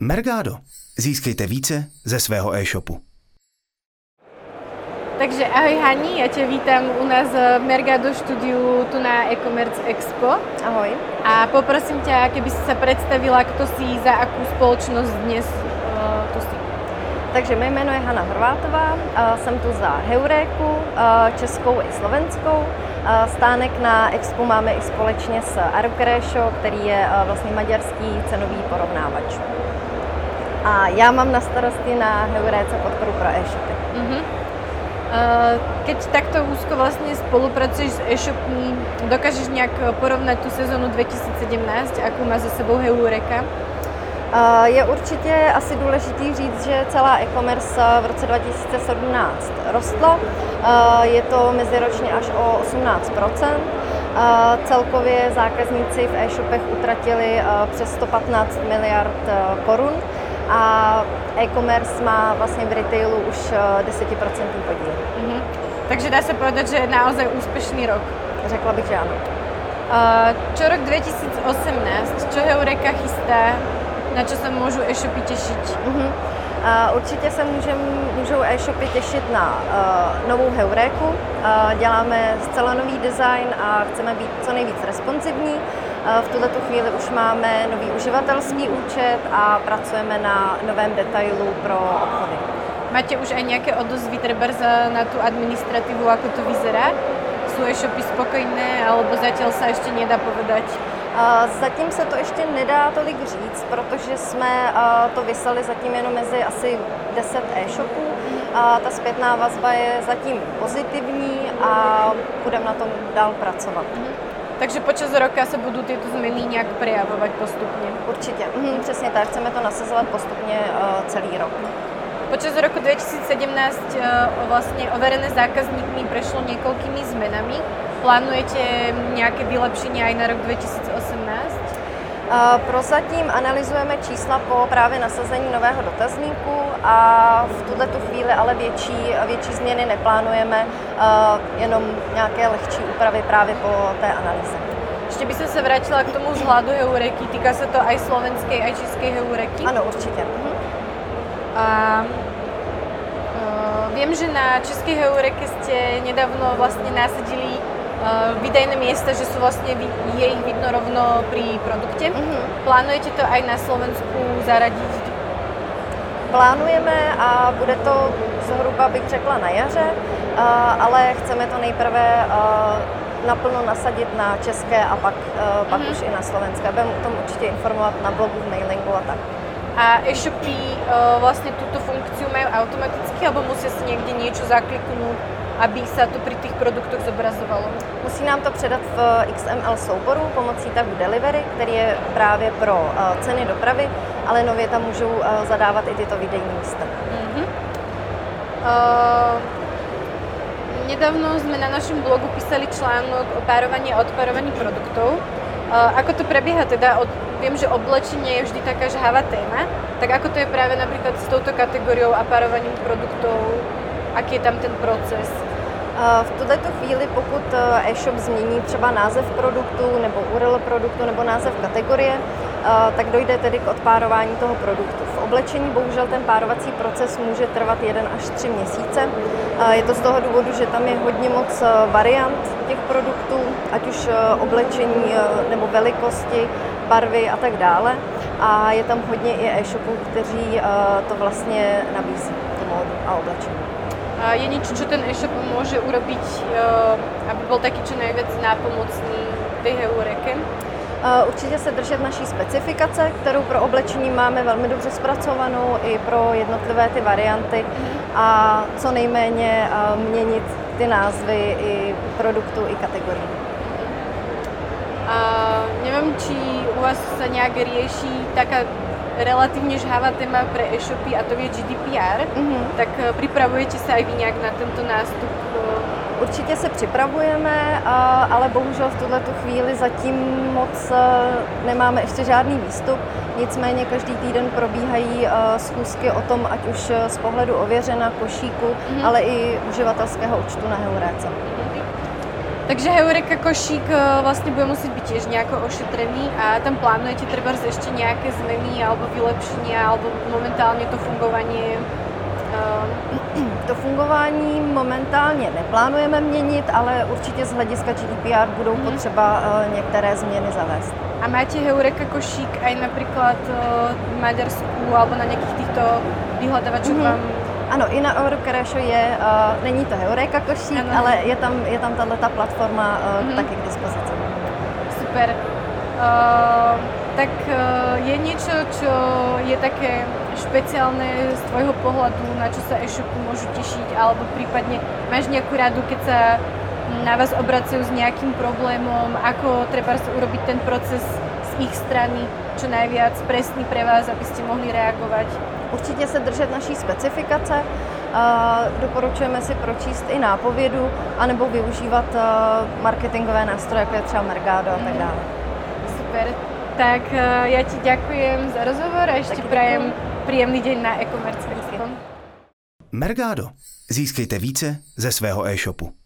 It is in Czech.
Mergado. Získejte více ze svého e-shopu. Takže ahoj Hani, já tě vítám u nás v Mergado studiu tu na e-commerce expo. Ahoj. A poprosím tě, keby si se představila, kdo si za jakou společnost dnes uh, tu si. Takže mé jméno je Hanna Horvátová, jsem tu za Heuréku, českou i slovenskou. Stánek na Expo máme i společně s Arukeresho, který je vlastně maďarský cenový porovnávač. A já mám na starosti na Heuréce podporu pro e-shopy. Uh-huh. Keď takto úzko vlastně spolupracuješ s e-shopmi, dokážeš nějak porovnat tu sezonu 2017, jakou má za sebou Heureka? Je určitě asi důležitý říct, že celá e-commerce v roce 2017 rostla. Je to meziročně až o 18% Celkově zákazníci v e-shopech utratili přes 115 miliard korun a e-commerce má vlastně v retailu už 10% podíl. Mm-hmm. Takže dá se povedat, že je naozaj úspěšný rok. Řekla bych, že ano. Čo rok 2018, čo Heureka chystá na co se můžu e-shopy těšit? Uh-huh. Uh, určitě se můžem, můžou e-shopy těšit na uh, novou Heuréku. Uh, děláme zcela nový design a chceme být co nejvíc responsivní. V tuto chvíli už máme nový uživatelský účet a pracujeme na novém detailu pro obchody. Máte už aj nějaké odozvy třeba na tu administrativu, jako to vyzerá? Jsou e-shopy spokojné, alebo zatím se ještě nedá povedať? Zatím se to ještě nedá tolik říct, protože jsme to vyslali zatím jenom mezi asi 10 e-shopů. Ta zpětná vazba je zatím pozitivní a budeme na tom dál pracovat. Takže počas roka se budou tyto změny nějak prejavovat postupně? Určitě, mhm, přesně tak. Chceme to nasazovat postupně celý rok. Počas roku 2017 vlastně overené zákazníkmi prešlo několikými zmenami. Plánujete nějaké vylepšení i na rok 2018? Prozatím analyzujeme čísla po právě nasazení nového dotazníku a v tuhle tu chvíli ale větší, větší změny neplánujeme, jenom nějaké lehčí úpravy právě po té analýze. Ještě by se vrátila k tomu zhladu heureky. Týká se to i slovenské, i české heureky? Ano, určitě. Mhm. A, uh, vím, že na české heureky jste nedávno vlastně nasadili výdajné miesta, že sú vlastne, je ich vidno rovno pri produkte. Mm-hmm. Plánujete to aj na Slovensku zaradiť? Plánujeme a bude to zhruba, bych řekla, na jaře, ale chceme to nejprve naplno nasadit na české a pak, pak mm-hmm. už i na slovenské. Budeme o tom určitě informovat na blogu, v mailingu a tak. A e-shopy vlastně tuto funkciu mají automaticky, alebo musí si někde něco zakliknout aby se to při těch produktech zobrazovalo? Musí nám to předat v XML souboru pomocí tagu Delivery, který je právě pro eh, ceny dopravy, ale nově tam můžou eh, zadávat i tyto výdejní místa. Mm-hmm. Uh, nedávno jsme na našem blogu písali článok o párovaní a odparovaní produktů. Uh, ako to prebieha teda? Od, vím, že oblečení je vždy taká žhavá téma, tak ako to je právě například s touto kategoriou a párovaním produktů? Aký je tam ten proces? V tuto chvíli, pokud e-shop změní třeba název produktu nebo URL produktu nebo název kategorie, tak dojde tedy k odpárování toho produktu. V oblečení bohužel ten párovací proces může trvat 1 až 3 měsíce. Je to z toho důvodu, že tam je hodně moc e, variant těch produktů, ať už oblečení nebo velikosti, barvy a tak dále. A je tam hodně i e-shopů, kteří to vlastně nabízí, tu módu a oblečení je niečo, čo ten e-shop môže urobiť, eh, aby byl taky čo nejvíc nápomocný tej heureke? Určitě se držet naší specifikace, kterou pro oblečení máme velmi dobře zpracovanou i pro jednotlivé ty varianty a co nejméně eh, měnit ty názvy i produktů, i kategorií. A nevím, či u vás se nějak rieši taká relatívne žhavá téma pre e-shopy a to je GDPR, mm-hmm. tak eh, připravujete se aj vy nějak na tento nástup? Určitě se připravujeme, ale bohužel v tuhle chvíli zatím moc eh, nemáme ještě žádný výstup. Nicméně každý týden probíhají schůzky o tom, ať už z pohledu ověřena, košíku, mm-hmm. ale i uživatelského účtu na Heuréce. Takže Heureka košík vlastne bude musieť byť tiež nejako ošetrený a tam plánujete treba ešte nejaké zmeny alebo vylepšenia alebo momentálne to fungovanie to fungování momentálně neplánujeme měnit, ale určitě z hlediska GDPR budou mm. potřeba uh, některé změny zavést. A máte Heureka košík aj například uh, v Maďarsku alebo na nějakých těchto vyhledávačích mm-hmm. vám ano, i na Eurocareshu je, uh, není to Heureka košík, ano. ale je tam, je tam tato platforma uh, mm-hmm. taky k dispozici. Super. Uh, tak uh, je něco, co je také špeciálne z tvojho pohľadu, na čo sa e-shopy môžu tešiť, alebo prípadne máš nejakú radu, keď sa na vás obracujú s nejakým problémom, ako treba urobiť ten proces z ich strany čo najviac presný pre vás, aby ste mohli reagovať? Určitě se držet naší specifikace. Doporučujeme si pročíst i nápovědu, anebo využívat marketingové nástroje, jako je třeba Mergado a tak mhm. dále. Super. Tak já ti ďakujem za rozhovor a ještě prajem Příjemný den na e-commerce Mergado. Získejte více ze svého e-shopu.